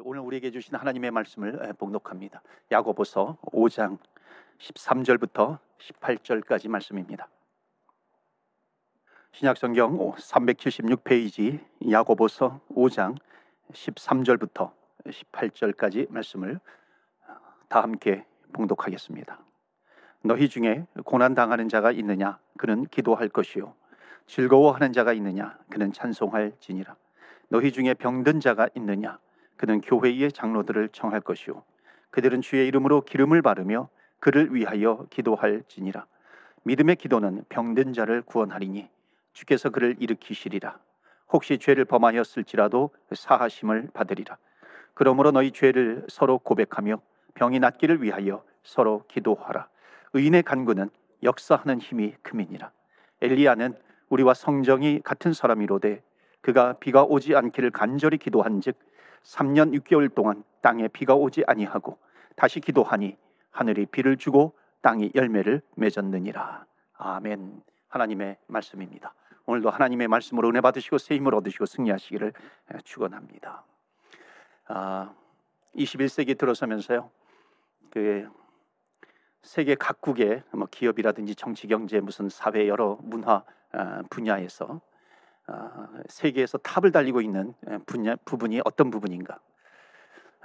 오늘 우리에게 주신 하나님의 말씀을 봉독합니다. 야고보서 5장 13절부터 18절까지 말씀입니다. 신약 성경 376페이지 야고보서 5장 13절부터 18절까지 말씀을 다 함께 봉독하겠습니다. 너희 중에 고난 당하는 자가 있느냐 그는 기도할 것이요 즐거워하는 자가 있느냐 그는 찬송할지니라 너희 중에 병든 자가 있느냐 그는 교회의 장로들을 청할 것이요. 그들은 주의 이름으로 기름을 바르며 그를 위하여 기도할지니라. 믿음의 기도는 병든 자를 구원하리니 주께서 그를 일으키시리라. 혹시 죄를 범하였을지라도 사하심을 받으리라. 그러므로 너희 죄를 서로 고백하며 병이 낫기를 위하여 서로 기도하라. 의인의 간구는 역사하는 힘이 금이니라. 엘리야는 우리와 성정이 같은 사람이로되 그가 비가 오지 않기를 간절히 기도한즉 3년 6개월 동안 땅에 비가 오지 아니하고 다시 기도하니 하늘이 비를 주고 땅이 열매를 맺었느니라. 아멘. 하나님의 말씀입니다. 오늘도 하나님의 말씀으로 은혜 받으시고 새 힘을 얻으시고 승리하시기를 축원합니다. 아, 21세기 들어서면서요. 그 세계 각국의 뭐 기업이라든지 정치 경제 무슨 사회 여러 문화 아, 분야에서 아, 세계에서 탑을 달리고 있는 분야, 부분이 어떤 부분인가?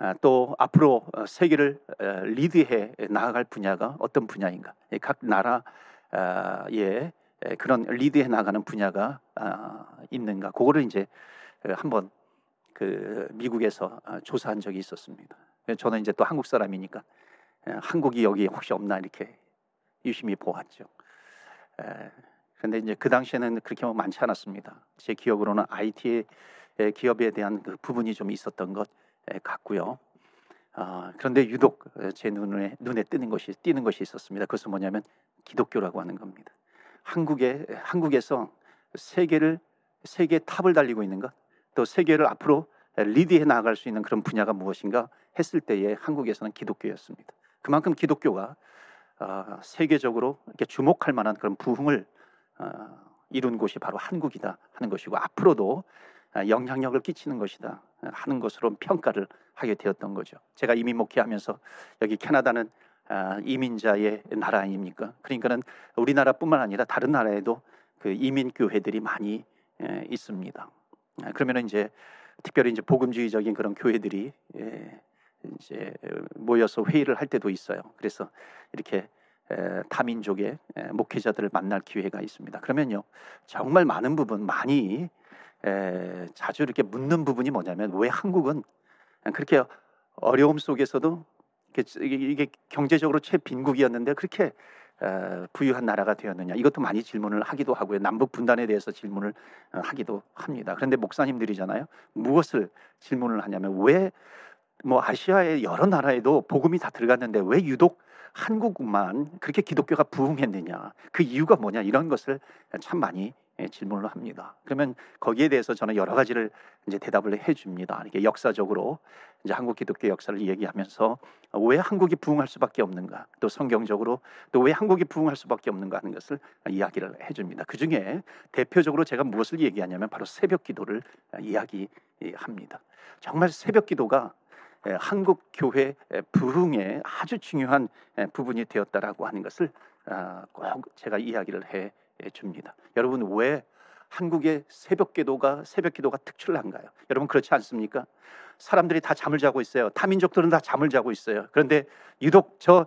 아, 또 앞으로 어, 세계를 리드해 나아갈 분야가 어떤 분야인가? 각 나라의 그런 리드해 나가는 분야가 있는가? 그거를 이제 한번 그 미국에서 조사한 적이 있었습니다. 저는 이제 또 한국 사람이니까 한국이 여기 혹시 없나 이렇게 유심히 보았죠. 그런데 이제 그 당시에는 그렇게 많지 않았습니다. 제 기억으로는 IT 기업에 대한 그 부분이 좀 있었던 것 같고요. 아, 그런데 유독 제 눈에 눈에 뜨는 것이 띄는 것이 있었습니다. 그것은 뭐냐면 기독교라고 하는 겁니다. 한국에 한국에서 세계를 세계 탑을 달리고 있는 것, 또 세계를 앞으로 리드해 나갈 수 있는 그런 분야가 무엇인가 했을 때에 한국에서는 기독교였습니다. 그만큼 기독교가 아, 세계적으로 이렇게 주목할 만한 그런 부흥을 어, 이룬 곳이 바로 한국이다 하는 것이고 앞으로도 어, 영향력을 끼치는 것이다 하는 것으로 평가를 하게 되었던 거죠. 제가 이민 목회하면서 여기 캐나다는 어, 이민자의 나라 아닙니까? 그러니까는 우리나라뿐만 아니라 다른 나라에도 그 이민 교회들이 많이 있습니다. 그러면 이제 특별히 이제 복음주의적인 그런 교회들이 이제 모여서 회의를 할 때도 있어요. 그래서 이렇게 타민족의 목회자들을 만날 기회가 있습니다. 그러면요 정말 많은 부분 많이 자주 이렇게 묻는 부분이 뭐냐면 왜 한국은 그렇게 어려움 속에서도 이게 경제적으로 최빈국이었는데 그렇게 부유한 나라가 되었느냐? 이것도 많이 질문을 하기도 하고요. 남북 분단에 대해서 질문을 어, 하기도 합니다. 그런데 목사님들이잖아요. 무엇을 질문을 하냐면 왜 뭐 아시아의 여러 나라에도 복음이 다 들어갔는데 왜 유독 한국만 그렇게 기독교가 부흥했느냐 그 이유가 뭐냐 이런 것을 참 많이 예, 질문을 합니다. 그러면 거기에 대해서 저는 여러 가지를 이제 대답을 해줍니다. 이게 역사적으로 이제 한국 기독교 역사를 얘기하면서 왜 한국이 부흥할 수밖에 없는가, 또 성경적으로 또 왜 한국이 부흥할 수밖에 없는가 하는 것을 이야기를 해줍니다. 그 중에 대표적으로 제가 무엇을 얘기하냐면 바로 새벽 기도를 이야기합니다. 정말 새벽 기도가 한국 교회 부흥에 아주 중요한 부분이 되었다라고 하는 것을 아, 꼭 제가 이야기를 해 줍니다. 여러분 왜 한국의 새벽 기도가 새벽 기도가 특출난가요? 여러분 그렇지 않습니까? 사람들이 다 잠을 자고 있어요. 타민족들은 다 잠을 자고 있어요. 그런데 유독 저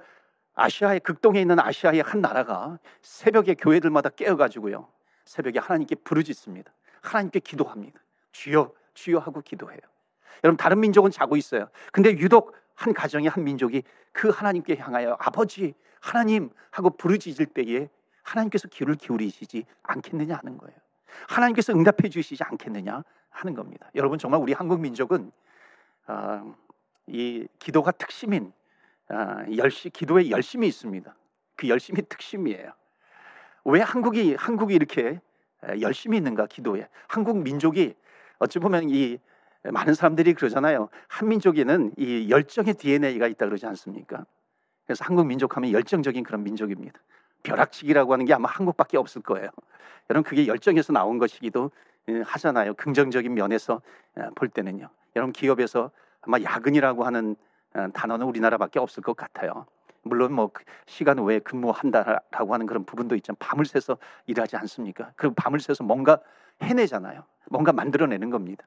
아시아의 극동에 있는 아시아의 한 나라가 새벽에 교회들마다 깨어 가지고요. 새벽에 하나님께 부르짖습니다. 하나님께 기도합니다. 주여 주여 하고 기도해요. 여러분 다른 민족은 자고 있어요. 근데 유독 한 가정의 한 민족이 그 하나님께 향하여 아버지 하나님 하고 부르짖을 때에 하나님께서 귀를 기울이시지 않겠느냐 하는 거예요. 하나님께서 응답해 주시지 않겠느냐 하는 겁니다. 여러분 정말 우리 한국 민족은 어, 이 기도가 특심인 어, 열시 기도에 열심이 있습니다. 그 열심이 특심이에요. 왜 한국이 한국이 이렇게 열심히 있는가 기도에 한국 민족이 어찌 보면 이 많은 사람들이 그러잖아요. 한민족에는 이 열정의 DNA가 있다 그러지 않습니까? 그래서 한국 민족하면 열정적인 그런 민족입니다. 벼락치기라고 하는 게 아마 한국밖에 없을 거예요. 여러분 그게 열정에서 나온 것이기도 예, 하잖아요. 긍정적인 면에서 예, 볼 때는요. 여러분 기업에서 아마 야근이라고 하는 어, 단어는 우리나라밖에 없을 것 같아요. 물론 뭐그 시간 외에 근무한다라고 하는 그런 부분도 있지만 밤을 새서 일하지 않습니까? 그리고 밤을 새서 뭔가 해내잖아요. 뭔가 만들어내는 겁니다.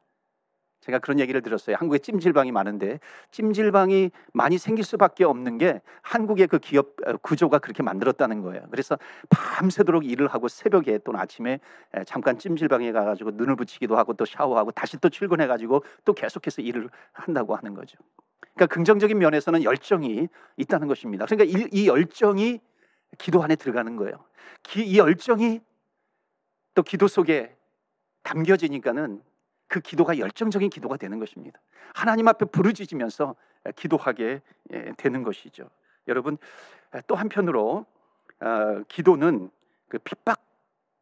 제가 그런 얘기를 들었어요. 한국에 찜질방이 많은데 찜질방이 많이 생길 수밖에 없는 게 한국의 그 기업 어, 구조가 그렇게 만들었다는 거예요. 그래서 밤새도록 일을 하고 새벽에 또는 아침에 잠깐 찜질방에 가가지고 눈을 붙이기도 하고 또 샤워하고 다시 또 출근해가지고 또 계속해서 일을 한다고 하는 거죠. 그러니까 긍정적인 면에서는 열정이 있다는 것입니다. 그러니까 이, 이 열정이 기도 안에 들어가는 거예요. 기, 이 열정이 또 기도 속에 담겨지니까는 그 기도가 열정적인 기도가 되는 것입니다. 하나님 앞에 부르짖으면서 기도하게 예, 되는 것이죠. 여러분 또 한편으로 어, 기도는 그 핍박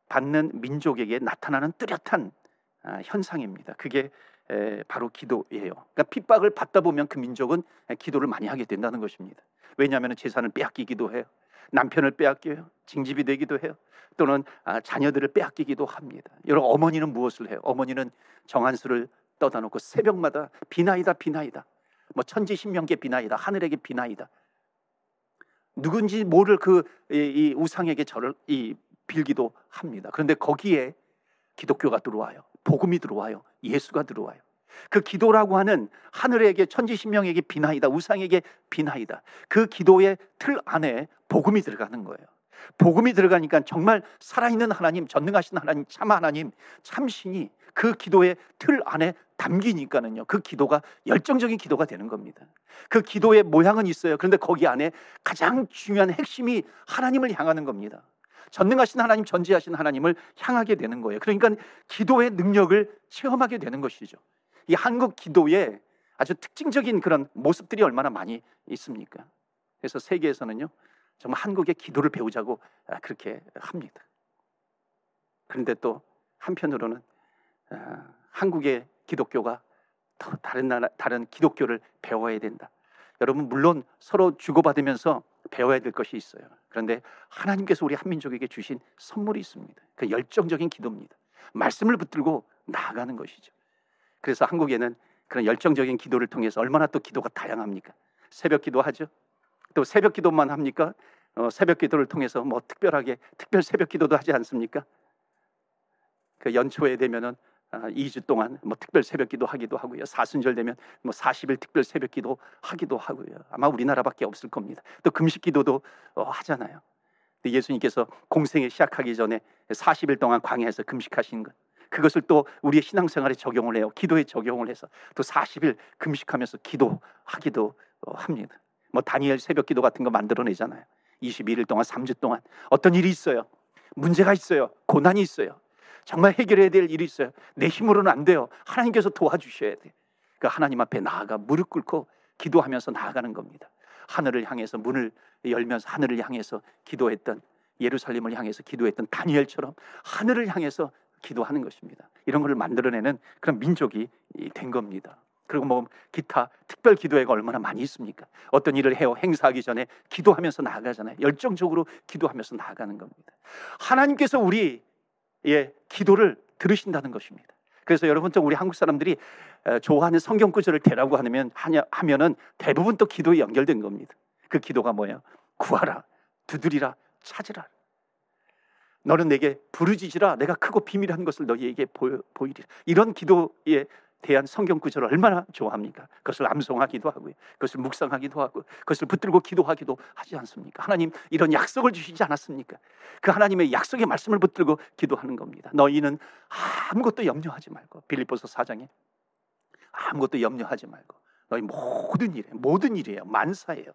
받는 민족에게 나타나는 뚜렷한 아, 현상입니다. 그게 바로 기도예요. 그러니까 핍박을 받다 보면 그 민족은 기도를 많이 하게 된다는 것입니다. 왜냐하면 재산을 빼앗기기도 해요. 남편을 빼앗겨요. 징집이 되기도 해요. 또는 아, 자녀들을 빼앗기기도 합니다. 여러분 어머니는 무엇을 해요? 어머니는 정한수를 떠다 놓고 새벽마다 비나이다 비나이다. 뭐 천지 신명계 비나이다. 하늘에게 비나이다. 누군지 모를 그이 우상에게 저를 이 빌기도 합니다. 그런데 거기에 기독교가 들어와요. 복음이 들어와요. 예수가 들어와요. 그 기도라고 하는 하늘에게 천지신명에게 비나이다. 우상에게 비나이다. 그 기도의 틀 안에 복음이 들어가는 거예요. 복음이 들어가니까 정말 살아있는 하나님, 전능하신 하나님, 참 하나님, 참 신이 그 기도의 틀 안에 담기니까는요. 그 기도가 열정적인 기도가 되는 겁니다. 그 기도의 모양은 있어요. 그런데 거기 안에 가장 중요한 핵심이 하나님을 향하는 겁니다. 전능하신 하나님, 전지하신 하나님을 향하게 되는 거예요. 그러니까 기도의 능력을 체험하게 되는 것이죠. 이 한국 기도에 아주 특징적인 그런 모습들이 얼마나 많이 있습니까? 그래서 세계에서는요, 정말 한국의 기도를 배우자고 아, 그렇게 합니다. 그런데 또 한편으로는 아, 한국의 기독교가 더 다른 나라 다른 기독교를 배워야 된다. 여러분 물론 서로 주고받으면서 배워야 될 것이 있어요. 그런데 하나님께서 우리 한민족에게 주신 선물이 있습니다. 그 열정적인 기도입니다. 말씀을 붙들고 나아가는 것이죠. 그래서 한국에는 그런 열정적인 기도를 통해서 얼마나 또 기도가 다양합니까? 새벽 기도하죠. 또 새벽 기도만 합니까? 어, 새벽 기도를 통해서 뭐 특별하게 특별 새벽 기도도 하지 않습니까? 그 연초에 되면은 아, 2주 동안 뭐 특별 새벽 기도 하기도 하고요. 사순절 되면 뭐 40일 특별 새벽 기도 하기도 하고요. 아마 우리나라밖에 없을 겁니다. 또 금식 기도도 어, 하잖아요. 예수님께서 공생에 시작하기 전에 40일 동안 광야에서 금식하신 것. 그것을 또 우리의 신앙생활에 적용을 해요. 기도에 적용을 해서 또 40일 금식하면서 기도하기도 어, 합니다. 뭐 다니엘 새벽 기도 같은 거 만들어내잖아요. 21일 동안 3주 동안 어떤 일이 있어요. 문제가 있어요. 고난이 있어요. 정말 해결해야 될 일이 있어요. 내 힘으로는 안 돼요. 하나님께서 도와주셔야 돼. 그 하나님 앞에 나아가 무릎 꿇고 기도하면서 나아가는 겁니다. 하늘을 향해서 문을 열면서 하늘을 향해서 기도했던 예루살렘을 향해서 기도했던 다니엘처럼 하늘을 향해서 기도하는 것입니다. 이런 것을 만들어내는 그런 민족이 된 겁니다. 그리고 뭐 기타 특별 기도회가 얼마나 많이 있습니까? 어떤 일을 해요 행사하기 전에 기도하면서 나아가잖아요. 열정적으로 기도하면서 나아가는 겁니다. 하나님께서 우리의 기도를 들으신다는 것입니다. 그래서 여러분 좀 우리 한국 사람들이 좋아하는 성경 구절을 대라고 하면 하면은 대부분 또 기도에 연결된 겁니다. 그 기도가 뭐예요? 구하라, 두드리라, 찾으라. 너는 내게 부르짖으라 내가 크고 비밀한 것을 너희에게 보이리라. 이런 기도에 대한 성경 구절을 얼마나 좋아합니까? 그것을 암송하기도 하고요. 그것을 묵상하기도 하고 그것을 붙들고 기도하기도 하지 않습니까? 하나님 이런 약속을 주시지 않았습니까? 그 하나님의 약속의 말씀을 붙들고 기도하는 겁니다. 너희는 아무것도 염려하지 말고 빌립보서 4장에 아무것도 염려하지 말고 너희 모든 일에 모든 일이에요. 만사예요.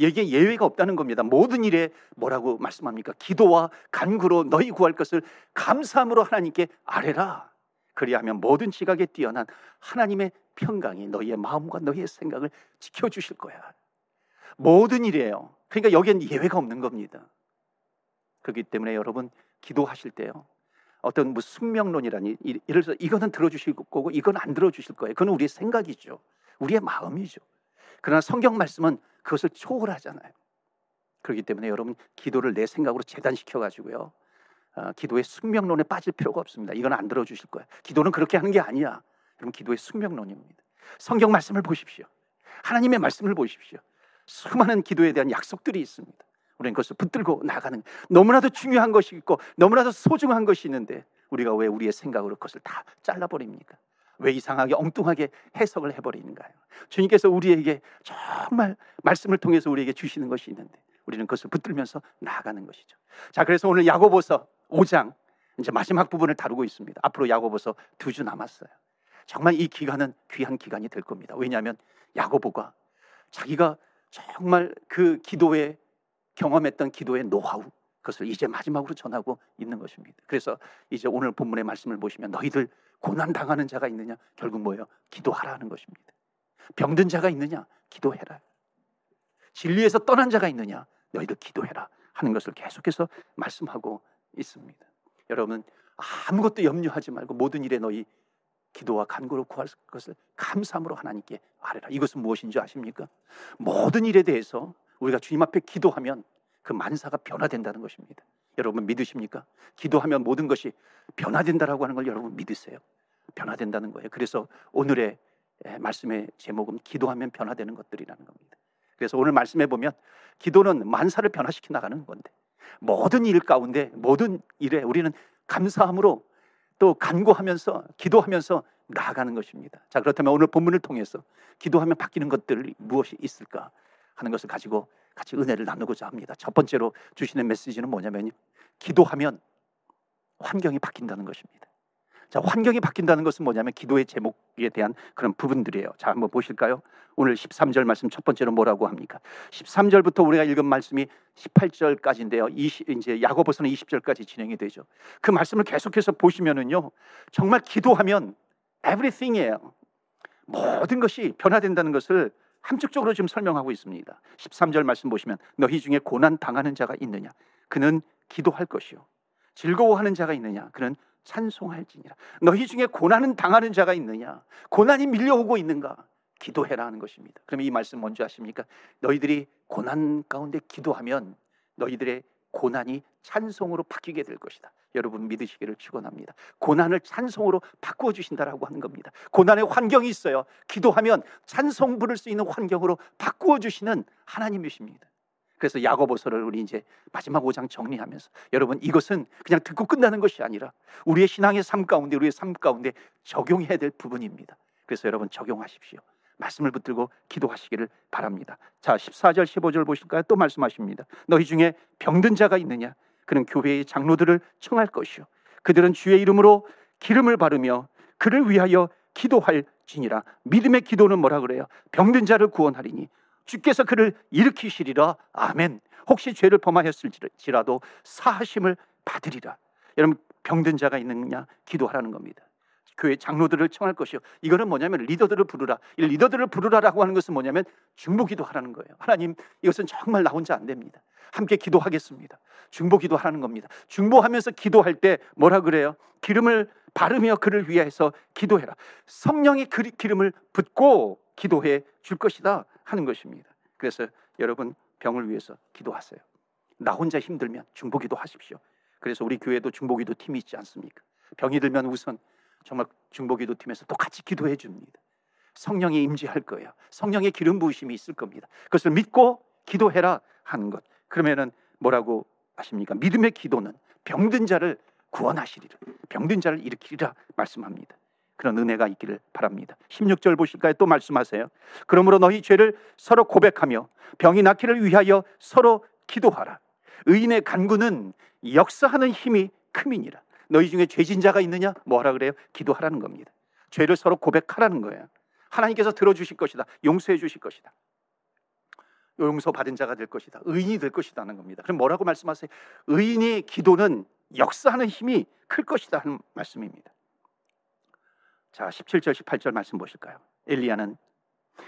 여기에 예외가 없다는 겁니다. 모든 일에 뭐라고 말씀합니까? 기도와 간구로 너희 구할 것을 감사함으로 하나님께 아뢰라. 그리하면 모든 지각에 뛰어난 하나님의 평강이 너희의 마음과 너희의 생각을 지켜 주실 거야. 모든 일이에요. 그러니까 여기엔 예외가 없는 겁니다. 그렇기 때문에 여러분 기도하실 때요. 어떤 뭐 숙명론이라니 예를 들어서 이거는 들어주실 거고 이건 안 들어주실 거예요. 그건 우리의 생각이죠. 우리의 마음이죠. 그러나 성경 말씀은 그것을 초월하잖아요. 그렇기 때문에 여러분 기도를 내 생각으로 재단시켜 가지고요. 어, 기도의 숙명론에 빠질 필요가 없습니다. 이건 안 들어주실 거예요. 기도는 그렇게 하는 게 아니야. 여러분 기도의 숙명론입니다. 성경 말씀을 보십시오. 하나님의 말씀을 보십시오. 수많은 기도에 대한 약속들이 있습니다. 우리는 그것을 붙들고 나가는 너무나도 중요한 것이 있고 너무나도 소중한 것이 있는데 우리가 왜 우리의 생각으로 그것을 다 잘라버립니까? 왜 이상하게 엉뚱하게 해석을 해버리는가요? 주님께서 우리에게 정말 말씀을 통해서 우리에게 주시는 것이 있는데 우리는 그것을 붙들면서 나아가는 것이죠. 자, 그래서 오늘 야고보서 5장 이제 마지막 부분을 다루고 있습니다. 앞으로 야고보서 두 주 남았어요. 정말 이 기간은 귀한 기간이 될 겁니다. 왜냐하면 야고보가 자기가 정말 그 기도에 경험했던 기도의 노하우 그것을 이제 마지막으로 전하고 있는 것입니다. 그래서 이제 오늘 본문의 말씀을 보시면 너희들 고난 당하는 자가 있느냐 결국 뭐예요? 기도하라는 것입니다. 병든 자가 있느냐 기도해라. 진리에서 떠난 자가 있느냐 너희들 기도해라 하는 것을 계속해서 말씀하고 있습니다. 여러분 아무것도 염려하지 말고 모든 일에 너희 기도와 간구로 구할 것을 감사함으로 하나님께 아뢰라. 이것은 무엇인지 아십니까? 모든 일에 대해서 우리가 주님 앞에 기도하면 그 만사가 변화된다는 것입니다. 여러분 믿으십니까? 기도하면 모든 것이 변화된다라고 하는 걸 여러분 믿으세요? 변화된다는 거예요. 그래서 오늘의 말씀의 제목은 기도하면 변화되는 것들이라는 겁니다. 그래서 오늘 말씀해 보면 기도는 만사를 변화시켜 나가는 건데 모든 일 가운데 모든 일에 우리는 감사함으로 또 간구하면서 기도하면서 나아가는 것입니다. 자 그렇다면 오늘 본문을 통해서 기도하면 바뀌는 것들이 무엇이 있을까 하는 것을 가지고 같이 은혜를 나누고자 합니다. 첫 번째로 주시는 메시지는 뭐냐면요. 기도하면 환경이 바뀐다는 것입니다. 자, 환경이 바뀐다는 것은 뭐냐면 기도의 제목에 대한 그런 부분들이에요. 자, 한번 보실까요? 오늘 13절 말씀 첫 번째로 뭐라고 합니까? 13절부터 우리가 읽은 말씀이 18절까지인데요. 20, 이제 야고보서는 20절까지 진행이 되죠. 그 말씀을 계속해서 보시면은요. 정말 기도하면 everything이에요. 모든 것이 변화된다는 것을 함축적으로 지금 설명하고 있습니다. 13절 말씀 보시면 너희 중에 고난 당하는 자가 있느냐? 그는 기도할 것이요. 즐거워하는 자가 있느냐? 그는 찬송할지니라. 너희 중에 고난은 당하는 자가 있느냐? 고난이 밀려오고 있는가? 기도해라 하는 것입니다. 그러면 이 말씀 뭔지 아십니까? 너희들이 고난 가운데 기도하면 너희들의 고난이 찬송으로 바뀌게 될 것이다. 여러분 믿으시기를 축원합니다. 고난을 찬송으로 바꾸어 주신다라고 하는 겁니다. 고난의 환경이 있어요. 기도하면 찬송 부를 수 있는 환경으로 바꾸어 주시는 하나님이십니다. 그래서 야고보서를 우리 이제 마지막 5장 정리하면서 여러분 이것은 그냥 듣고 끝나는 것이 아니라 우리의 신앙의 삶 가운데 우리의 삶 가운데 적용해야 될 부분입니다. 그래서 여러분 적용하십시오. 말씀을 붙들고 기도하시기를 바랍니다. 자, 14절 15절 보실까요? 또 말씀하십니다. 너희 중에 병든 자가 있느냐? 그는 교회의 장로들을 청할 것이요 그들은 주의 이름으로 기름을 바르며 그를 위하여 기도할 지니라. 믿음의 기도는 뭐라 그래요? 병든 자를 구원하리니 주께서 그를 일으키시리라. 아멘. 혹시 죄를 범하였을지라도 사하심을 받으리라. 여러분 병든 자가 있느냐 기도하라는 겁니다. 교회 장로들을 청할 것이요. 이거는 뭐냐면 리더들을 부르라. 이 리더들을 부르라라고 하는 것은 뭐냐면 중보기도 하라는 거예요. 하나님 이것은 정말 나 혼자 안 됩니다. 함께 기도하겠습니다. 중보기도 하라는 겁니다. 중보하면서 기도할 때 뭐라 그래요? 기름을 바르며 그를 위해서 기도해라. 성령의 기름을 붓고 기도해 줄 것이다 하는 것입니다. 그래서 여러분 병을 위해서 기도하세요. 나 혼자 힘들면 중보기도 하십시오. 그래서 우리 교회도 중보기도 팀이 있지 않습니까? 병이 들면 우선 정말 중보기도 팀에서 또 같이 기도해 줍니다. 성령이 임재할 거예요. 성령의 기름 부으심이 있을 겁니다. 그것을 믿고 기도해라 하는 것. 그러면은 뭐라고 하십니까? 믿음의 기도는 병든 자를 구원하시리라. 병든 자를 일으키리라 말씀합니다. 그런 은혜가 있기를 바랍니다. 16절 보실까요? 또 말씀하세요. 그러므로 너희 죄를 서로 고백하며 병이 낫기를 위하여 서로 기도하라. 의인의 간구는 역사하는 힘이 크민이라. 너희 중에 죄진 자가 있느냐? 뭐하라 그래요? 기도하라는 겁니다. 죄를 서로 고백하라는 거예요. 하나님께서 들어주실 것이다. 용서해 주실 것이다. 용서 받은 자가 될 것이다. 의인이 될 것이다는 겁니다. 그럼 뭐라고 말씀하세요? 의인의 기도는 역사하는 힘이 클 것이다 하는 말씀입니다. 자, 17절 18절 말씀 보실까요? 엘리야는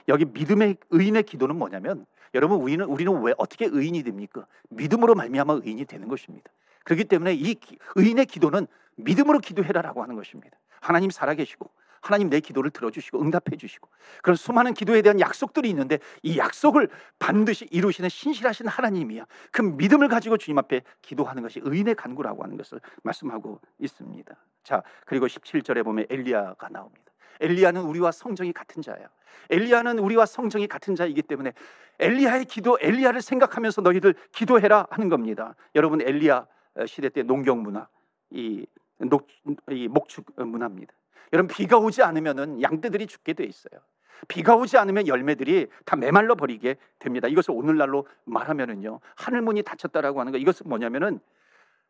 여기 믿음의 의인의 기도는 뭐냐면 여러분 우리는 우리는 왜 어떻게 의인이 됩니까? 믿음으로 말미암아 의인이 되는 것입니다. 그렇기 때문에 이 의인의 기도는 믿음으로 기도해라라고 하는 것입니다. 하나님 살아계시고 하나님 내 기도를 들어주시고 응답해 주시고 그런 수많은 기도에 대한 약속들이 있는데 이 약속을 반드시 이루시는 신실하신 하나님이야. 그 믿음을 가지고 주님 앞에 기도하는 것이 의인의 간구라고 하는 것을 말씀하고 있습니다. 자, 그리고 17절에 보면 엘리야가 나옵니다. 엘리야는 우리와 성정이 같은 자예요. 엘리야는 우리와 성정이 같은 자이기 때문에 엘리야의 기도, 엘리야를 생각하면서 너희들 기도해라 하는 겁니다. 여러분 엘리야 시대 때 농경 문화, 이, 녹, 이 목축 문화입니다. 여러분 비가 오지 않으면은 양떼들이 죽게 돼 있어요. 비가 오지 않으면 열매들이 다 메말라 버리게 됩니다. 이것을 오늘날로 말하면은요. 하늘 문이 닫혔다라고 하는 거 이것은 뭐냐면은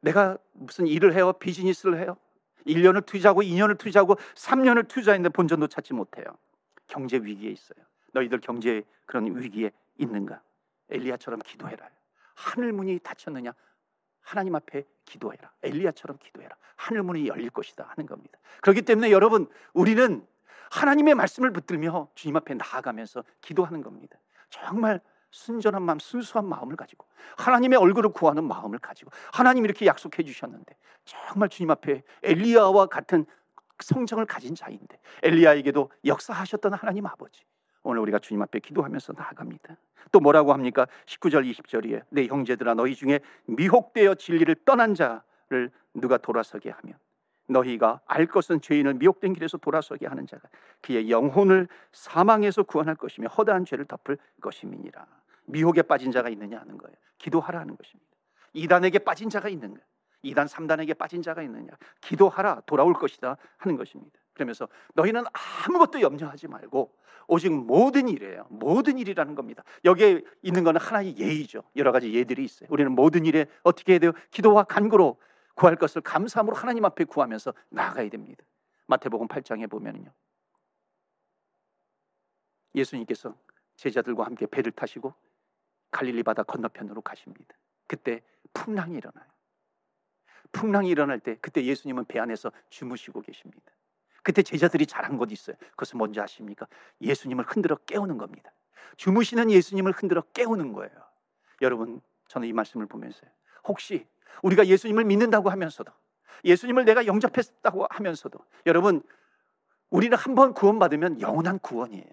내가 무슨 일을 해요? 비즈니스를 해요? 1년을 투자하고 2년을 투자하고 3년을 투자했는데 본전도 찾지 못해요. 경제 위기에 있어요. 너희들 경제 그런 위기에 있는가? 엘리야처럼 기도해라. 하늘 문이 닫혔느냐? 하나님 앞에 기도해라. 엘리야처럼 기도해라. 하늘 문이 열릴 것이다 하는 겁니다. 그렇기 때문에 여러분 우리는 하나님의 말씀을 붙들며 주님 앞에 나아가면서 기도하는 겁니다. 정말 순전한 마음, 순수한 마음을 가지고 하나님의 얼굴을 구하는 마음을 가지고 하나님 이렇게 약속해 주셨는데 정말 주님 앞에 엘리야와 같은 성정을 가진 자인데 엘리야에게도 역사하셨던 하나님 아버지 오늘 우리가 주님 앞에 기도하면서 나아갑니다. 또 뭐라고 합니까? 19절 20절이에 내 형제들아 너희 중에 미혹되어 진리를 떠난 자를 누가 돌아서게 하면 너희가 알 것은 죄인을 미혹된 길에서 돌아서게 하는 자가 그의 영혼을 사망에서 구원할 것이며 허다한 죄를 덮을 것임이니라. 미혹에 빠진 자가 있느냐 하는 거예요. 기도하라는 것입니다. 이단에게 빠진 자가 있는가? 이단 삼단에게 빠진 자가 있느냐? 기도하라 돌아올 것이다 하는 것입니다. 그러면서 너희는 아무것도 염려하지 말고 오직 모든 일이에요. 모든 일이라는 겁니다. 여기에 있는 것은 하나의 예의죠. 여러 가지 예들이 있어요. 우리는 모든 일에 어떻게 해야 돼요? 기도와 간구로 구할 것을 감사함으로 하나님 앞에 구하면서 나아가야 됩니다. 마태복음 8장에 보면요. 예수님께서 제자들과 함께 배를 타시고 갈릴리 바다 건너편으로 가십니다. 그때 풍랑이 일어나요. 풍랑이 일어날 때 그때 예수님은 배 안에서 주무시고 계십니다. 그때 제자들이 잘한 것이 있어요. 그것은 뭔지 아십니까? 예수님을 흔들어 깨우는 겁니다. 주무시는 예수님을 흔들어 깨우는 거예요. 여러분, 저는 이 말씀을 보면서요. 혹시 우리가 예수님을 믿는다고 하면서도 예수님을 내가 영접했다고 하면서도 여러분 우리는 한 번 구원받으면 영원한 구원이에요.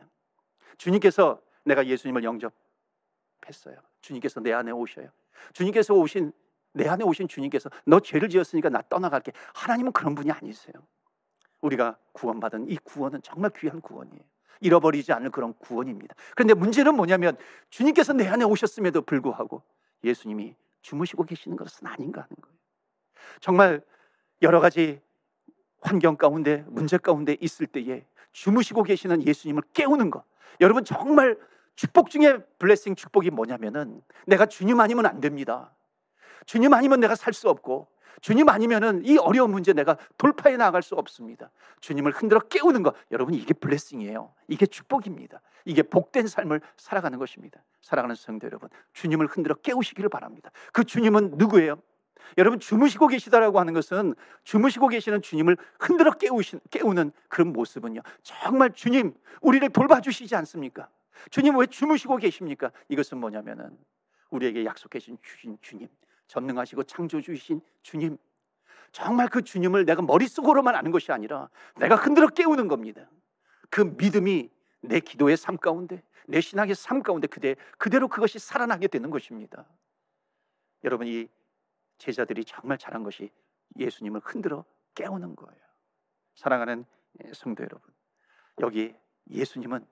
주님께서 내가 예수님을 영접했어요. 주님께서 내 안에 오셔요. 주님께서 오신 내 안에 오신 주님께서 너 죄를 지었으니까 나 떠나갈게. 하나님은 그런 분이 아니세요. 우리가 구원받은 이 구원은 정말 귀한 구원이에요. 잃어버리지 않을 그런 구원입니다. 그런데 문제는 뭐냐면 주님께서 내 안에 오셨음에도 불구하고 예수님이 주무시고 계시는 것은 아닌가 하는 거예요. 정말 여러 가지 환경 가운데 문제 가운데 있을 때에 주무시고 계시는 예수님을 깨우는 것. 여러분 정말 축복 중에 블레싱 축복이 뭐냐면은 내가 주님 아니면 안 됩니다. 주님 아니면 내가 살 수 없고 주님 아니면은 이 어려운 문제 내가 돌파해 나갈 수 없습니다. 주님을 흔들어 깨우는 것. 여러분 이게 블레싱이에요. 이게 축복입니다. 이게 복된 삶을 살아가는 것입니다. 사랑하는 성도 여러분, 주님을 흔들어 깨우시기를 바랍니다. 그 주님은 누구예요? 여러분 주무시고 계시다라고 하는 것은 주무시고 계시는 주님을 흔들어 깨우신, 깨우는 그런 모습은요. 정말 주님 우리를 돌봐주시지 않습니까? 주님 왜 주무시고 계십니까? 이것은 뭐냐면은 우리에게 약속해 주신 주님, 전능하시고 창조주이신 주님. 정말 그 주님을 내가 머릿속으로만 아는 것이 아니라 내가 흔들어 깨우는 겁니다. 그 믿음이 내 기도의 삶 가운데, 내 신앙의 삶 가운데 그대, 그대로 그것이 살아나게 되는 것입니다. 여러분, 이 제자들이 정말 잘한 것이 예수님을 흔들어 깨우는 거예요. 사랑하는 성도 여러분, 여기 예수님은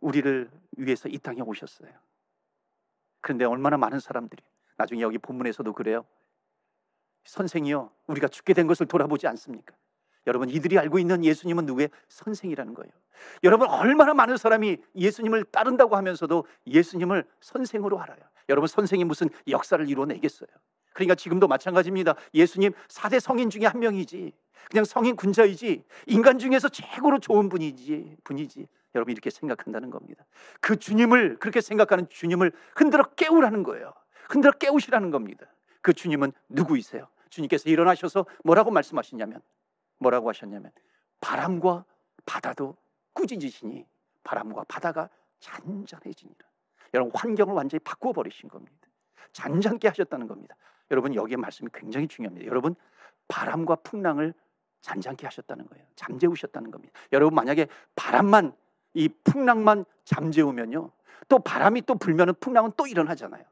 우리를 위해서 이 땅에 오셨어요. 그런데 얼마나 많은 사람들이 나중에 여기 본문에서도 그래요. 선생이요, 우리가 죽게 된 것을 돌아보지 않습니까? 여러분, 이들이 알고 있는 예수님은 누구의 선생이라는 거예요. 여러분, 얼마나 많은 사람이 예수님을 따른다고 하면서도 예수님을 선생으로 알아요. 여러분, 선생이 무슨 역사를 이루어내겠어요? 그러니까 지금도 마찬가지입니다. 예수님 4대 성인 중에 한 명이지. 그냥 성인 군자이지. 인간 중에서 최고로 좋은 분이지. 분이지. 여러분 이렇게 생각한다는 겁니다. 그 주님을 그렇게 생각하는 주님을 흔들어 깨우라는 거예요. 흔들어 깨우시라는 겁니다. 그 주님은 누구이세요? 주님께서 일어나셔서 뭐라고 말씀하시냐면 뭐라고 하셨냐면 바람과 바다도 꾸짖으시니 바람과 바다가 잔잔해지니라. 여러분 환경을 완전히 바꾸어 버리신 겁니다. 잔잔케 하셨다는 겁니다. 여러분 여기에 말씀이 굉장히 중요합니다. 여러분 바람과 풍랑을 잔잔케 하셨다는 거예요. 잠재우셨다는 겁니다. 여러분 만약에 바람만 이 풍랑만 잠재우면요. 또 바람이 또 불면은 풍랑은 또 일어나잖아요.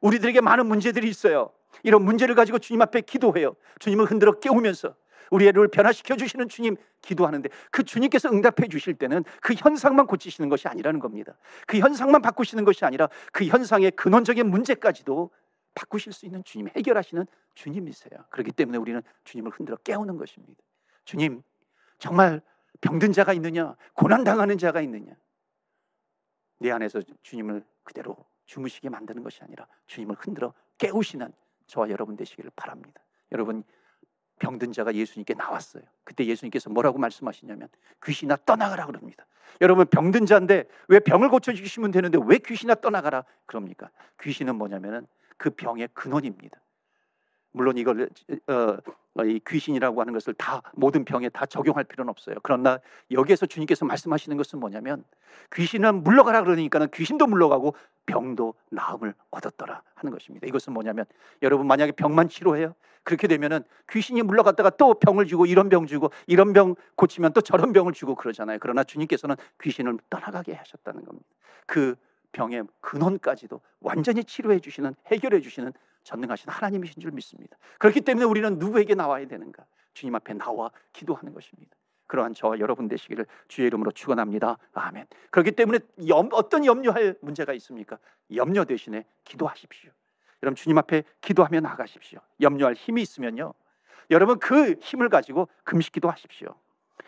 우리들에게 많은 문제들이 있어요. 이런 문제를 가지고 주님 앞에 기도해요. 주님을 흔들어 깨우면서 우리 애를 변화시켜 주시는 주님 기도하는데 그 주님께서 응답해 주실 때는 그 현상만 고치시는 것이 아니라는 겁니다. 그 현상만 바꾸시는 것이 아니라 그 현상의 근원적인 문제까지도 바꾸실 수 있는 주님, 해결하시는 주님이세요. 그렇기 때문에 우리는 주님을 흔들어 깨우는 것입니다. 주님, 정말 병든 자가 있느냐? 고난 당하는 자가 있느냐? 내 안에서 주님을 그대로 주무시게 만드는 것이 아니라 주님을 흔들어 깨우시는 저와 여러분 되시기를 바랍니다. 여러분 병든 자가 예수님께 나왔어요. 그때 예수님께서 뭐라고 말씀하시냐면 귀신아 떠나가라 그럽니다. 여러분 병든 자인데 왜 병을 고쳐 주시면 되는데 왜 귀신아 떠나가라 그럽니까? 귀신은 뭐냐면은 그 병의 근원입니다. 물론 이걸 어, 이 귀신이라고 하는 것을 다 모든 병에 다 적용할 필요는 없어요. 그러나 여기에서 주님께서 말씀하시는 것은 뭐냐면 귀신은 물러가라 그러니까는 귀신도 물러가고 병도 나음을 얻었더라 하는 것입니다. 이것은 뭐냐면 여러분 만약에 병만 치료해요. 그렇게 되면은 귀신이 물러갔다가 또 병을 주고 이런 병 주고 이런 병 고치면 또 저런 병을 주고 그러잖아요. 그러나 주님께서는 귀신을 떠나가게 하셨다는 겁니다. 그 병의 근원까지도 완전히 치료해 주시는 해결해 주시는 전능하신 하나님이신 줄 믿습니다. 그렇기 때문에 우리는 누구에게 나와야 되는가? 주님 앞에 나와 기도하는 것입니다. 그러한 저와 여러분 되시기를 주의 이름으로 축원합니다. 아멘. 그렇기 때문에 염, 어떤 염려할 문제가 있습니까? 염려 대신에 기도하십시오. 여러분 주님 앞에 기도하며 나가십시오. 염려할 힘이 있으면요. 여러분 그 힘을 가지고 금식기도 하십시오.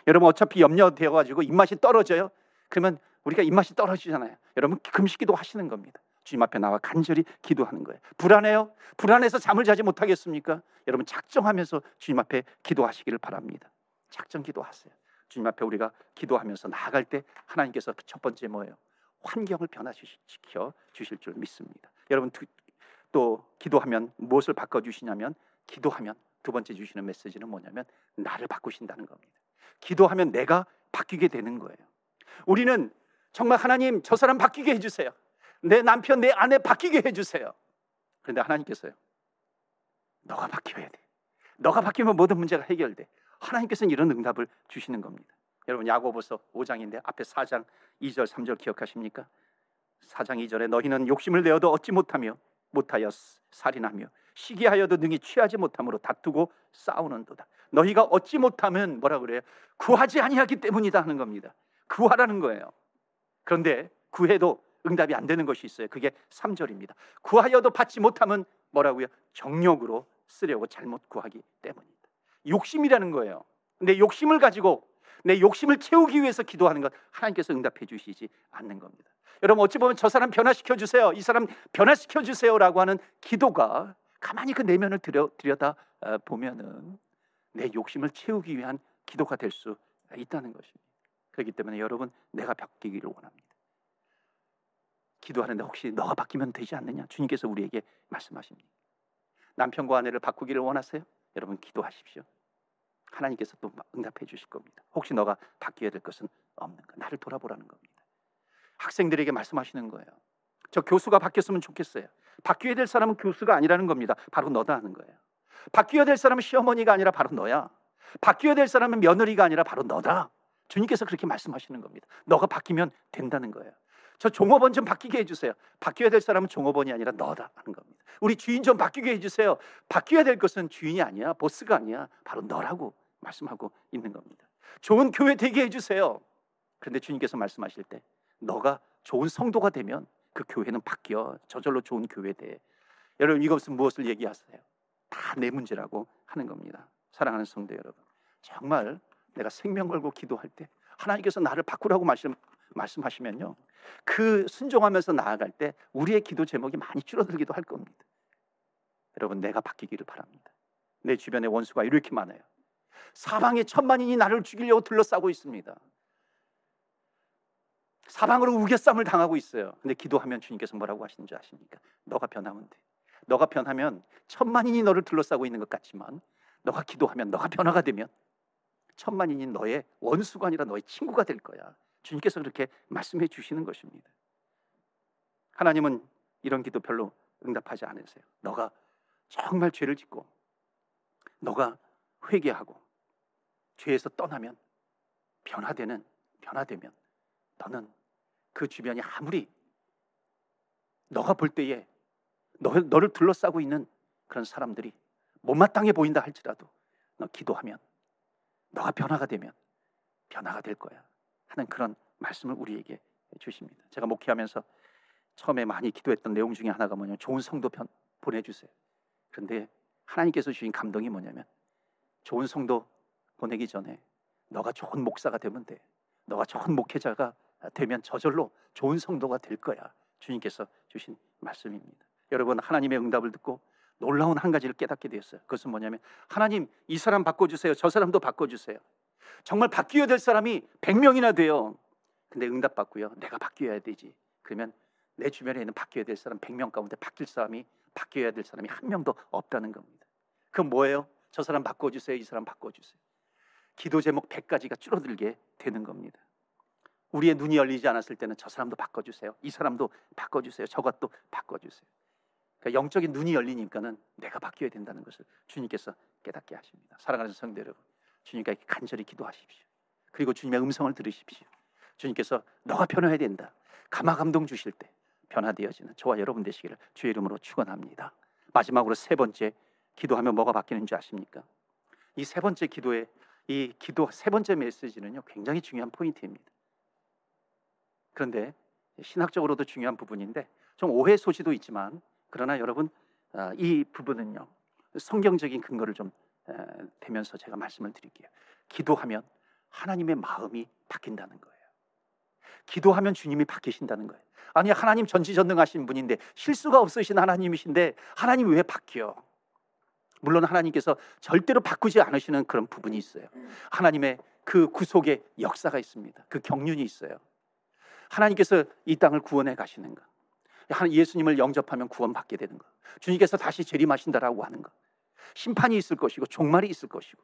여러분 어차피 염려되어 가지고 입맛이 떨어져요. 그러면 우리가 입맛이 떨어지잖아요. 여러분 금식기도 하시는 겁니다. 주님 앞에 나와 간절히 기도하는 거예요. 불안해요? 불안해서 잠을 자지 못하겠습니까? 여러분 작정하면서 주님 앞에 기도하시기를 바랍니다. 작정 기도하세요. 주님 앞에 우리가 기도하면서 나아갈 때 하나님께서 첫 번째 뭐예요? 환경을 변화시켜 주실 줄 믿습니다. 여러분 또 기도하면 무엇을 바꿔 주시냐면 기도하면 두 번째 주시는 메시지는 뭐냐면 나를 바꾸신다는 겁니다. 기도하면 내가 바뀌게 되는 거예요. 우리는 정말 하나님 저 사람 바뀌게 해주세요. 내 남편, 내 아내 바뀌게 해주세요. 그런데 하나님께서요. 너가 바뀌어야 돼. 너가 바뀌면 모든 문제가 해결돼. 하나님께서는 이런 응답을 주시는 겁니다. 여러분 야고보서 5장인데 앞에 4장 2절 3절 기억하십니까? 4장 2절에 너희는 욕심을 내어도 얻지 못하며 못하여 살인하며 시기하여도 능히 취하지 못함으로 다투고 싸우는도다. 너희가 얻지 못하면 뭐라 그래요? 구하지 아니하기 때문이다 하는 겁니다. 구하라는 거예요. 그런데 구해도 응답이 안 되는 것이 있어요. 그게 3절입니다. 구하여도 받지 못하면 뭐라고요? 정욕으로 쓰려고 잘못 구하기 때문입니다. 욕심이라는 거예요. 근데 욕심을 가지고 내 욕심을 채우기 위해서 기도하는 것 하나님께서 응답해 주시지 않는 겁니다. 여러분 어찌 보면 저 사람 변화시켜 주세요. 이 사람 변화시켜 주세요라고 하는 기도가 가만히 그 내면을 들여, 들여다 어, 보면은 내 욕심을 채우기 위한 기도가 될 수 있다는 것입니다. 그렇기 때문에 여러분 내가 바뀌기를 원합니다. 기도하는데 혹시 너가 바뀌면 되지 않느냐? 주님께서 우리에게 말씀하십니다. 남편과 아내를 바꾸기를 원하세요? 여러분 기도하십시오. 하나님께서 또 응답해 주실 겁니다. 혹시 너가 바뀌어야 될 것은 없는가? 나를 돌아보라는 겁니다. 학생들에게 말씀하시는 거예요. 저 교수가 바뀌었으면 좋겠어요. 바뀌어야 될 사람은 교수가 아니라는 겁니다. 바로 너다 하는 거예요. 바뀌어야 될 사람은 시어머니가 아니라 바로 너야. 바뀌어야 될 사람은 며느리가 아니라 바로 너다. 주님께서 그렇게 말씀하시는 겁니다. 너가 바뀌면 된다는 거예요. 저 종업원 좀 바뀌게 해주세요. 바뀌어야 될 사람은 종업원이 아니라 너다 하는 겁니다. 우리 주인 좀 바뀌게 해주세요. 바뀌어야 될 것은 주인이 아니야, 보스가 아니야, 바로 너라고 말씀하고 있는 겁니다. 좋은 교회 되게 해주세요. 그런데 주님께서 말씀하실 때 너가 좋은 성도가 되면 그 교회는 바뀌어 저절로 좋은 교회 돼. 여러분 이것은 무엇을 얘기하세요? 다 내 문제라고 하는 겁니다. 사랑하는 성도 여러분, 정말 내가 생명 걸고 기도할 때 하나님께서 나를 바꾸라고 말씀 말씀하시면요. 그 순종하면서 나아갈 때 우리의 기도 제목이 많이 줄어들기도 할 겁니다. 여러분, 내가 바뀌기를 바랍니다. 내 주변에 원수가 이렇게 많아요. 사방에 천만인이 나를 죽이려고 둘러싸고 있습니다. 사방으로 우겨쌈을 당하고 있어요. 근데 기도하면 주님께서 뭐라고 하시는지 아십니까? 너가 변하면 돼. 너가 변하면 천만인이 너를 둘러싸고 있는 것 같지만 너가 기도하면 너가 변화가 되면 천만인이 너의 원수가 아니라 너의 친구가 될 거야. 주님께서 그렇게 말씀해 주시는 것입니다. 하나님은 이런 기도 별로 응답하지 않으세요. 너가 정말 죄를 짓고 너가 회개하고 죄에서 떠나면 변화되는 변화되면 너는 그 주변이 아무리 너가 볼 때에 너, 너를 둘러싸고 있는 그런 사람들이 못마땅해 보인다 할지라도 너 기도하면 너가 변화가 되면 변화가 될 거야 하는 그런 말씀을 우리에게 주십니다. 제가 목회하면서 처음에 많이 기도했던 내용 중에 하나가 뭐냐면 좋은 성도 편 보내주세요. 그런데 하나님께서 주신 감동이 뭐냐면 좋은 성도 보내기 전에 너가 좋은 목사가 되면 돼. 너가 좋은 목회자가 되면 저절로 좋은 성도가 될 거야. 주님께서 주신 말씀입니다. 여러분 하나님의 응답을 듣고 놀라운 한 가지를 깨닫게 되었어요. 그것은 뭐냐면 하나님 이 사람 바꿔 주세요. 저 사람도 바꿔 주세요. 정말 바뀌어야 될 사람이 100명이나 돼요. 근데 응답 받고요. 내가 바뀌어야 되지. 그러면 내 주변에 있는 바뀌어야 될 사람 100명 가운데 바뀔 사람이 바뀌어야 될 사람이 한 명도 없다는 겁니다. 그럼 뭐예요? 저 사람 바꿔 주세요. 이 사람 바꿔 주세요. 기도 제목 100가지가 줄어들게 되는 겁니다. 우리의 눈이 열리지 않았을 때는 저 사람도 바꿔 주세요. 이 사람도 바꿔 주세요. 저것도 바꿔 주세요. 그러니까 영적인 눈이 열리니까는 내가 바뀌어야 된다는 것을 주님께서 깨닫게 하십니다. 사랑하는 성도 여러분, 주님께 간절히 기도하십시오. 그리고 주님의 음성을 들으십시오. 주님께서 너가 변화해야 된다. 감화 감동 주실 때 변화되어지는 저와 여러분 되시기를 주의 이름으로 축원합니다. 마지막으로 세 번째 기도하면 뭐가 바뀌는 줄 아십니까? 이 세 번째 기도의 이 기도 세 번째 메시지는요 굉장히 중요한 포인트입니다. 그런데 신학적으로도 중요한 부분인데 좀 오해 소지도 있지만 그러나 여러분 아, 이 부분은요 성경적인 근거를 좀 대면서 제가 말씀을 드릴게요. 기도하면 하나님의 마음이 바뀐다는 거예요. 기도하면 주님이 바뀌신다는 거예요. 아니 하나님 전지전능하신 분인데 실수가 없으신 하나님이신데 하나님 왜 바뀌어? 물론 하나님께서 절대로 바꾸지 않으시는 그런 부분이 있어요. 하나님의 그 구속의 역사가 있습니다. 그 경륜이 있어요. 하나님께서 이 땅을 구원해 가시는 거. 예수님을 영접하면 구원받게 되는 거. 주님께서 다시 재림하신다라고 하는 거. 심판이 있을 것이고 종말이 있을 것이고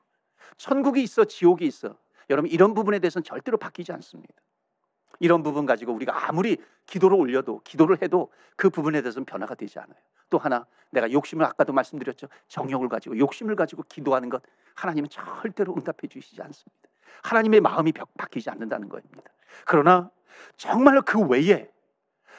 천국이 있어 지옥이 있어. 여러분 이런 부분에 대해서는 절대로 바뀌지 않습니다. 이런 부분 가지고 우리가 아무리 기도를 올려도 기도를 해도 그 부분에 대해서는 변화가 되지 않아요. 또 하나 내가 욕심을 아까도 말씀드렸죠. 정욕을 가지고 욕심을 가지고 기도하는 것 하나님은 절대로 응답해 주시지 않습니다. 하나님의 마음이 바뀌지 않는다는 겁니다. 그러나 정말로 그 외에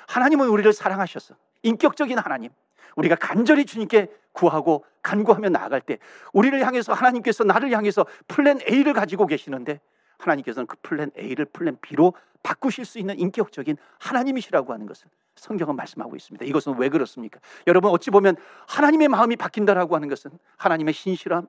하나님은 우리를 사랑하셔서 인격적인 하나님 우리가 간절히 주님께 구하고 간구하며 나아갈 때 우리를 향해서 하나님께서 나를 향해서 플랜 A를 가지고 계시는데 하나님께서는 그 플랜 A를 플랜 B로 바꾸실 수 있는 인격적인 하나님이시라고 하는 것을 성경은 말씀하고 있습니다. 이것은 왜 그렇습니까? 여러분 어찌 보면 하나님의 마음이 바뀐다라고 하는 것은 하나님의 신실함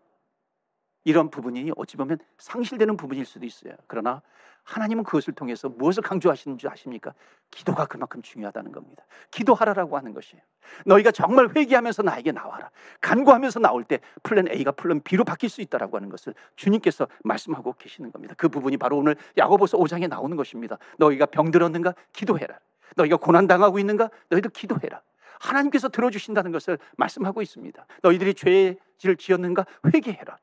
이런 부분이 어찌 보면 상실되는 부분일 수도 있어요. 그러나 하나님은 그것을 통해서 무엇을 강조하시는 줄 아십니까? 기도가 그만큼 중요하다는 겁니다. 기도하라라고 하는 것이에요. 너희가 정말 회개하면서 나에게 나와라. 간구하면서 나올 때 플랜 A가 플랜 B로 바뀔 수 있다라고 하는 것을 주님께서 말씀하고 계시는 겁니다. 그 부분이 바로 오늘 야고보서 5장에 나오는 것입니다. 너희가 병들었는가? 기도해라. 너희가 고난 당하고 있는가? 너희도 기도해라. 하나님께서 들어주신다는 것을 말씀하고 있습니다. 너희들이 죄를 지었는가? 회개해라.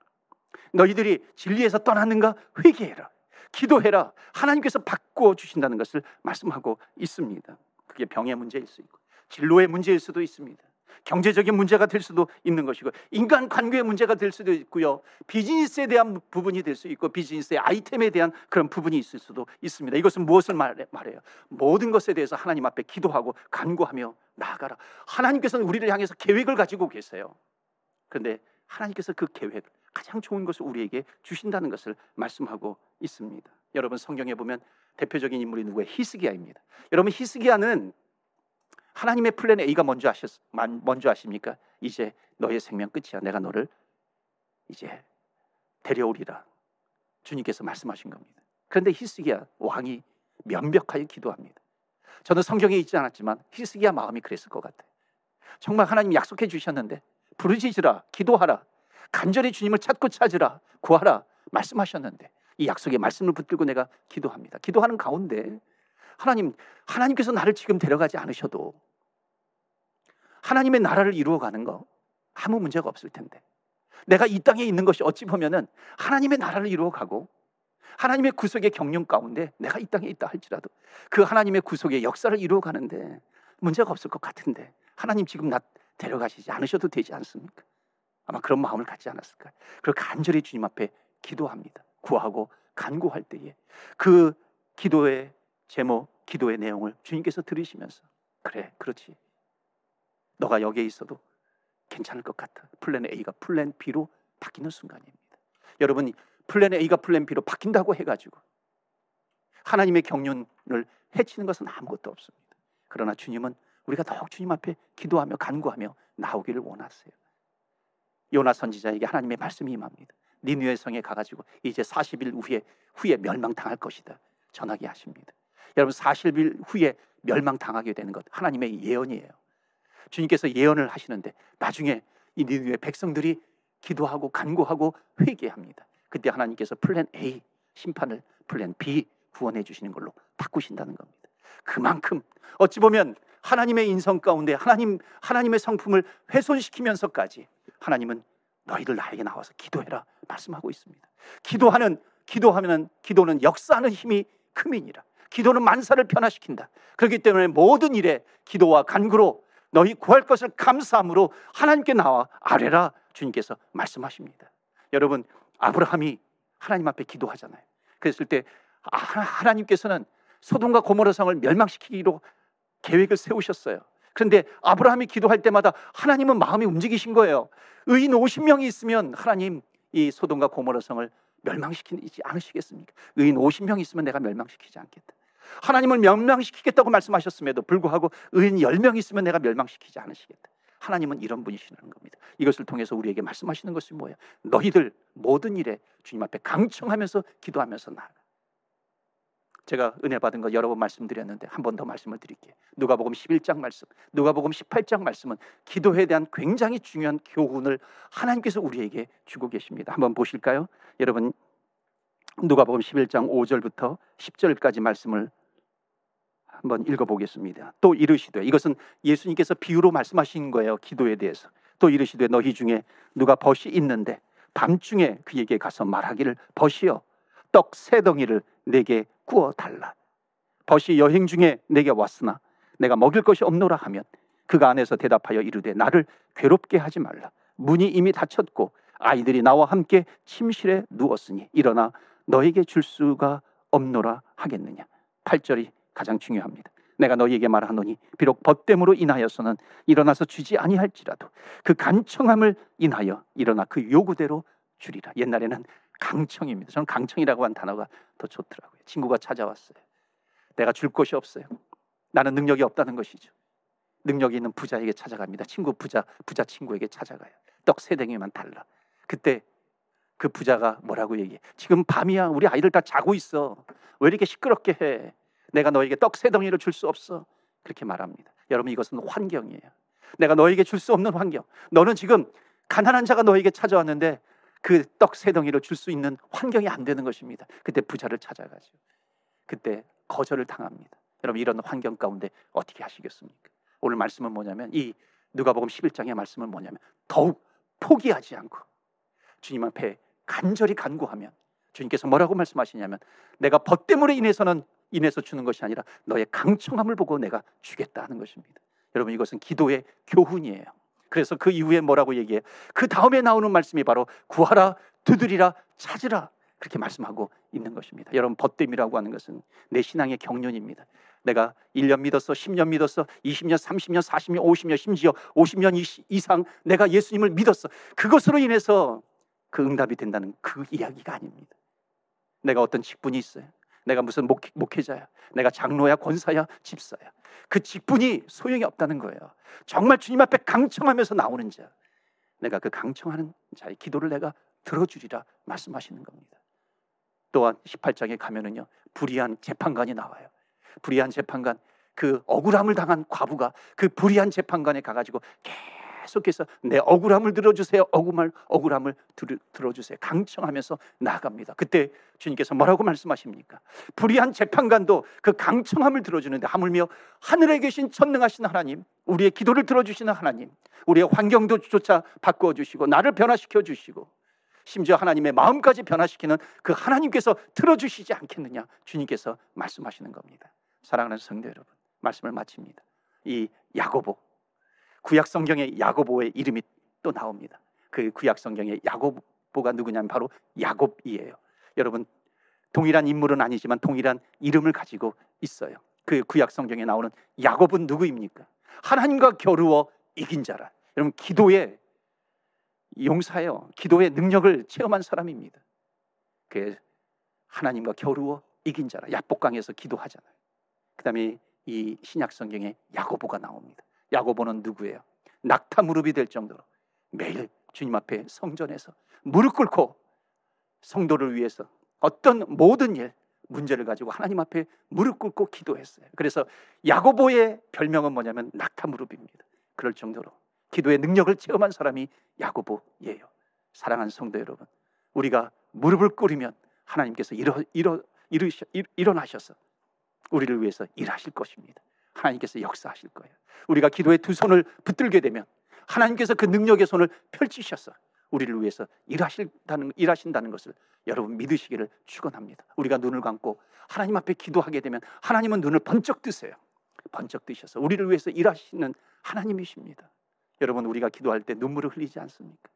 너희들이 진리에서 떠났는가? 회개해라. 기도해라. 하나님께서 바꿔 주신다는 것을 말씀하고 있습니다. 그게 병의 문제일 수 있고 진로의 문제일 수도 있습니다. 경제적인 문제가 될 수도 있는 것이고 인간 관계의 문제가 될 수도 있고요. 비즈니스에 대한 부분이 될 수 있고 비즈니스의 아이템에 대한 그런 부분이 있을 수도 있습니다. 이것은 무엇을 말해요? 모든 것에 대해서 하나님 앞에 기도하고 간구하며 나아가라. 하나님께서는 우리를 향해서 계획을 가지고 계세요. 그런데 하나님께서 그 계획 가장 좋은 것을 우리에게 주신다는 것을 말씀하고 있습니다. 여러분 성경에 보면 대표적인 인물이 누구예요? 히스기야입니다. 여러분 히스기야는 하나님의 플랜 A가 먼저 하셨 먼저 하십니까? 이제 너의 생명 끝이야. 내가 너를 이제 데려오리라. 주님께서 말씀하신 겁니다. 그런데 히스기야 왕이 면벽하여 기도합니다. 저는 성경에 있지 않았지만 히스기야 마음이 그랬을 것 같아요. 정말 하나님 약속해 주셨는데 부르짖으라 기도하라 간절히 주님을 찾고 찾으라 구하라 말씀하셨는데 이 약속의 말씀을 붙들고 내가 기도합니다. 기도하는 가운데 하나님 하나님께서 나를 지금 데려가지 않으셔도 하나님의 나라를 이루어 가는 거 아무 문제가 없을 텐데 내가 이 땅에 있는 것이 어찌 보면은 하나님의 나라를 이루어 가고 하나님의 구속의 경륜 가운데 내가 이 땅에 있다 할지라도 그 하나님의 구속의 역사를 이루어 가는데 문제가 없을 것 같은데 하나님 지금 나 데려가시지 않으셔도 되지 않습니까? 아마 그런 마음을 갖지 않았을까요? 그리고 간절히 주님 앞에 기도합니다. 구하고 간구할 때에 그 기도의 제목, 기도의 내용을 주님께서 들으시면서 그래, 그렇지. 너가 여기에 있어도 괜찮을 것 같아. 플랜 A가 플랜 B로 바뀌는 순간입니다. 여러분 플랜 A가 플랜 B로 바뀐다고 해가지고 하나님의 경륜을 해치는 것은 아무것도 없습니다. 그러나 주님은 우리가 더욱 주님 앞에 기도하며 간구하며 나오기를 원하세요. 요나 선지자에게 하나님의 말씀이 임합니다. 니느웨 성에 가가지고 이제 40일 후에 후에 멸망당할 것이다 전하게 하십니다. 여러분 40일 후에 멸망당하게 되는 것 하나님의 예언이에요. 주님께서 예언을 하시는데 나중에 이 니느웨 백성들이 기도하고 간구하고 회개합니다. 그때 하나님께서 plan A 심판을 plan B 구원해 주시는 걸로 바꾸신다는 겁니다. 그만큼 어찌 보면 하나님의 인성 가운데 하나님 하나님의 성품을 훼손시키면서까지 하나님은 너희들 나에게 나와서 기도해라 말씀하고 있습니다. 기도하는 기도하면은 기도는 역사하는 힘이 크민이라. 기도는 만사를 변화시킨다. 그렇기 때문에 모든 일에 기도와 간구로 너희 구할 것을 감사함으로 하나님께 나와 아뢰라 주님께서 말씀하십니다. 여러분 아브라함이 하나님 앞에 기도하잖아요. 그랬을 때 아, 하나님께서는 소돔과 고모라 성을 멸망시키기로 계획을 세우셨어요. 그런데 아브라함이 기도할 때마다 하나님은 마음이 움직이신 거예요. 의인 50명이 있으면 하나님 이 소돔과 고모라 성을 멸망시키지 않으시겠습니까? 의인 50명이 있으면 내가 멸망시키지 않겠다. 하나님을 멸망시키겠다고 말씀하셨음에도 불구하고 의인 10명 있으면 내가 멸망시키지 않으시겠다. 하나님은 이런 분이시라는 겁니다. 이것을 통해서 우리에게 말씀하시는 것이 뭐예요? 너희들 모든 일에 주님 앞에 강청하면서 기도하면서 나아가. 제가 은혜 받은 거 여러 번 말씀드렸는데 한 번 더 말씀을 드릴게요. 누가복음 11장 말씀, 누가복음 18장 말씀은 기도에 대한 굉장히 중요한 교훈을 하나님께서 우리에게 주고 계십니다. 한번 보실까요? 여러분 누가복음 11장 5절부터 10절까지 말씀을 한번 읽어보겠습니다. 또 이르시되 이것은 예수님께서 비유로 말씀하신 거예요. 기도에 대해서. 또 이르시되 너희 중에 누가 벗이 있는데 밤중에 그에게 가서 말하기를 벗이여 떡 세 덩이를 내게 구워 달라. 벗이 여행 중에 내게 왔으나 내가 먹일 것이 없노라 하면 그가 안에서 대답하여 이르되 나를 괴롭게 하지 말라. 문이 이미 닫혔고 아이들이 나와 함께 침실에 누웠으니 일어나 너에게 줄 수가 없노라 하겠느냐. 8절이 가장 중요합니다. 내가 너희에게 말하노니 비록 벗됨으로 인하여서는 일어나서 주지 아니할지라도 그 간청함을 인하여 일어나 그 요구대로 주리라. 옛날에는 강청입니다. 저는 강청이라고 한 단어가 더 좋더라고요. 친구가 찾아왔어요. 내가 줄 것이 없어요. 나는 능력이 없다는 것이죠. 능력이 있는 부자에게 찾아갑니다. 친구 부자 부자 친구에게 찾아가요. 떡 세 댕이만 달라. 그때 그 부자가 뭐라고 얘기해? 지금 밤이야. 우리 아이들 다 자고 있어. 왜 이렇게 시끄럽게 해? 내가 너에게 떡 세 덩이를 줄 수 없어. 그렇게 말합니다. 여러분 이것은 환경이에요. 내가 너에게 줄 수 없는 환경. 너는 지금 가난한 자가 너에게 찾아왔는데 그 떡 세 덩이를 줄 수 있는 환경이 안 되는 것입니다. 그때 부자를 찾아가죠. 그때 거절을 당합니다. 여러분 이런 환경 가운데 어떻게 하시겠습니까? 오늘 말씀은 뭐냐면 이 누가복음 11장의 말씀은 뭐냐면 더욱 포기하지 않고 주님 앞에 간절히 간구하면 주님께서 뭐라고 말씀하시냐면 내가 벗됨으로 인해서는 인해서 주는 것이 아니라 너의 강청함을 보고 내가 주겠다 하는 것입니다. 여러분 이것은 기도의 교훈이에요. 그래서 그 이후에 뭐라고 얘기해? 그 다음에 나오는 말씀이 바로 구하라, 두드리라, 찾으라 그렇게 말씀하고 있는 것입니다. 여러분 벗됨이라고 하는 것은 내 신앙의 경륜입니다. 내가 1년 믿었어, 10년 믿었어, 20년, 30년, 40년, 50년, 심지어 50년 이상 내가 예수님을 믿었어. 그것으로 인해서 그 응답이 된다는 그 이야기가 아닙니다. 내가 어떤 직분이 있어요. 내가 무슨 목, 목회자야. 내가 장로야, 권사야, 집사야. 그 직분이 소용이 없다는 거예요. 정말 주님 앞에 강청하면서 나오는 자. 내가 그 강청하는 자의 기도를 내가 들어주리라 말씀하시는 겁니다. 또한 18장에 가면은요. 불의한 재판관이 나와요. 불의한 재판관 그 억울함을 당한 과부가 그 불의한 재판관에 가가지고 계속 해서 내 억울함을 들어주세요. 억울함을 억울함을 들, 들어 주세요. 강청하면서 나아갑니다. 그때 주님께서 뭐라고 말씀하십니까? 불의한 재판관도 그 강청함을 들어주는데 하물며 하늘에 계신 전능하신 하나님, 우리의 기도를 들어주시는 하나님, 우리의 환경도 조차 바꾸어 주시고 나를 변화시켜 주시고 심지어 하나님의 마음까지 변화시키는 그 하나님께서 들어주시지 않겠느냐 주님께서 말씀하시는 겁니다. 사랑하는 성도 여러분, 말씀을 마칩니다. 이 야고보 구약 성경에 야고보의 이름이 또 나옵니다. 그 구약 성경에 야고보가 누구냐면 바로 야곱이에요. 여러분 동일한 인물은 아니지만 동일한 이름을 가지고 있어요. 그 구약 성경에 나오는 야곱은 누구입니까? 하나님과 겨루어 이긴 자라. 여러분 기도의 용사예요. 기도의 능력을 체험한 사람입니다. 그 하나님과 겨루어 이긴 자라 야복강에서 기도하잖아요. 그다음에 이 신약 성경에 야고보가 나옵니다. 야고보는 누구예요? 낙타 무릎이 될 정도로 매일 주님 앞에 성전에서 무릎 꿇고 성도를 위해서 어떤 모든 일 문제를 가지고 하나님 앞에 무릎 꿇고 기도했어요. 그래서 야고보의 별명은 뭐냐면 낙타 무릎입니다. 그럴 정도로 기도의 능력을 체험한 사람이 야고보예요. 사랑하는 성도 여러분, 우리가 무릎을 꿇으면 하나님께서 일어, 일어, 일으셔, 일, 일어나셔서 우리를 위해서 일하실 것입니다. 하나님께서 역사하실 거예요. 우리가 기도에 두 손을 붙들게 되면 하나님께서 그 능력의 손을 펼치셔서 우리를 위해서 일하신다는, 일하신다는 것을 여러분 믿으시기를 축원합니다. 우리가 눈을 감고 하나님 앞에 기도하게 되면 하나님은 눈을 번쩍 뜨세요. 번쩍 뜨셔서 우리를 위해서 일하시는 하나님이십니다. 여러분 우리가 기도할 때 눈물을 흘리지 않습니까?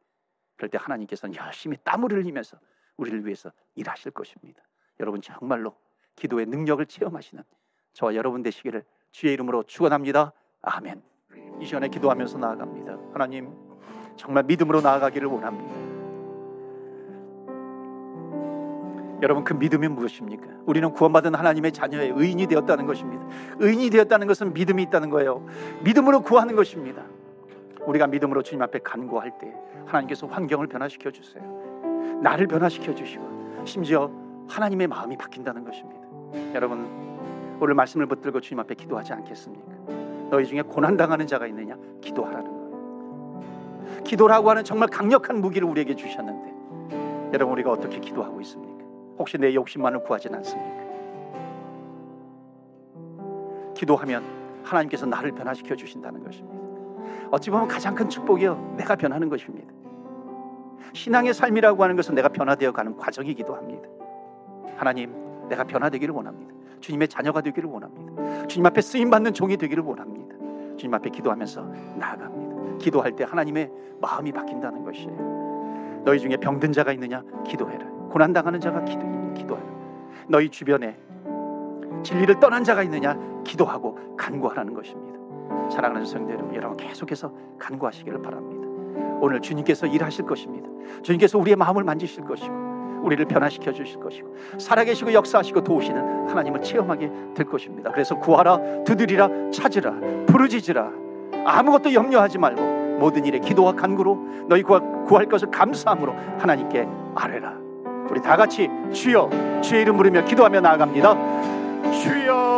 그럴 때 하나님께서는 열심히 땀을 흘리면서 우리를 위해서 일하실 것입니다. 여러분 정말로 기도의 능력을 체험하시는 저와 여러분 되시기를 주의 이름으로 축원합니다. 아멘. 이 시간에 기도하면서 나아갑니다. 하나님 정말 믿음으로 나아가기를 원합니다. 여러분 그 믿음이 무엇입니까? 우리는 구원받은 하나님의 자녀의 의인이 되었다는 것입니다. 의인이 되었다는 것은 믿음이 있다는 거예요. 믿음으로 구하는 것입니다. 우리가 믿음으로 주님 앞에 간구할 때 하나님께서 환경을 변화시켜 주세요. 나를 변화시켜 주시고 심지어 하나님의 마음이 바뀐다는 것입니다. 여러분 오늘 말씀을 붙들고 주님 앞에 기도하지 않겠습니까? 너희 중에 고난 당하는 자가 있느냐? 기도하라는 거예요. 기도라고 하는 정말 강력한 무기를 우리에게 주셨는데 여러분 우리가 어떻게 기도하고 있습니까? 혹시 내 욕심만을 구하진 않습니까? 기도하면 하나님께서 나를 변화시켜 주신다는 것입니다. 어찌 보면 가장 큰 축복이요. 내가 변하는 것입니다. 신앙의 삶이라고 하는 것은 내가 변화되어 가는 과정이기도 합니다. 하나님, 내가 변화되기를 원합니다. 주님의 자녀가 되기를 원합니다. 주님 앞에 쓰임 받는 종이 되기를 원합니다. 주님 앞에 기도하면서 나아갑니다. 기도할 때 하나님의 마음이 바뀐다는 것이에요. 너희 중에 병든 자가 있느냐? 기도해라. 고난 당하는 자가 기도 기도하라. 너희 주변에 진리를 떠난 자가 있느냐? 기도하고 간구하라는 것입니다. 사랑하는 성도 여러분, 여러분 계속해서 간구하시기를 바랍니다. 오늘 주님께서 일하실 것입니다. 주님께서 우리의 마음을 만지실 것이고 우리를 변화시켜 주실 것이고 살아계시고 역사하시고 도우시는 하나님을 체험하게 될 것입니다. 그래서 구하라, 두드리라, 찾으라, 부르짖으라. 아무것도 염려하지 말고 모든 일에 기도와 간구로 너희 구할 것을 감사함으로 하나님께 아뢰라. 우리 다 같이 주여 주의 이름 부르며 기도하며 나아갑니다. 주여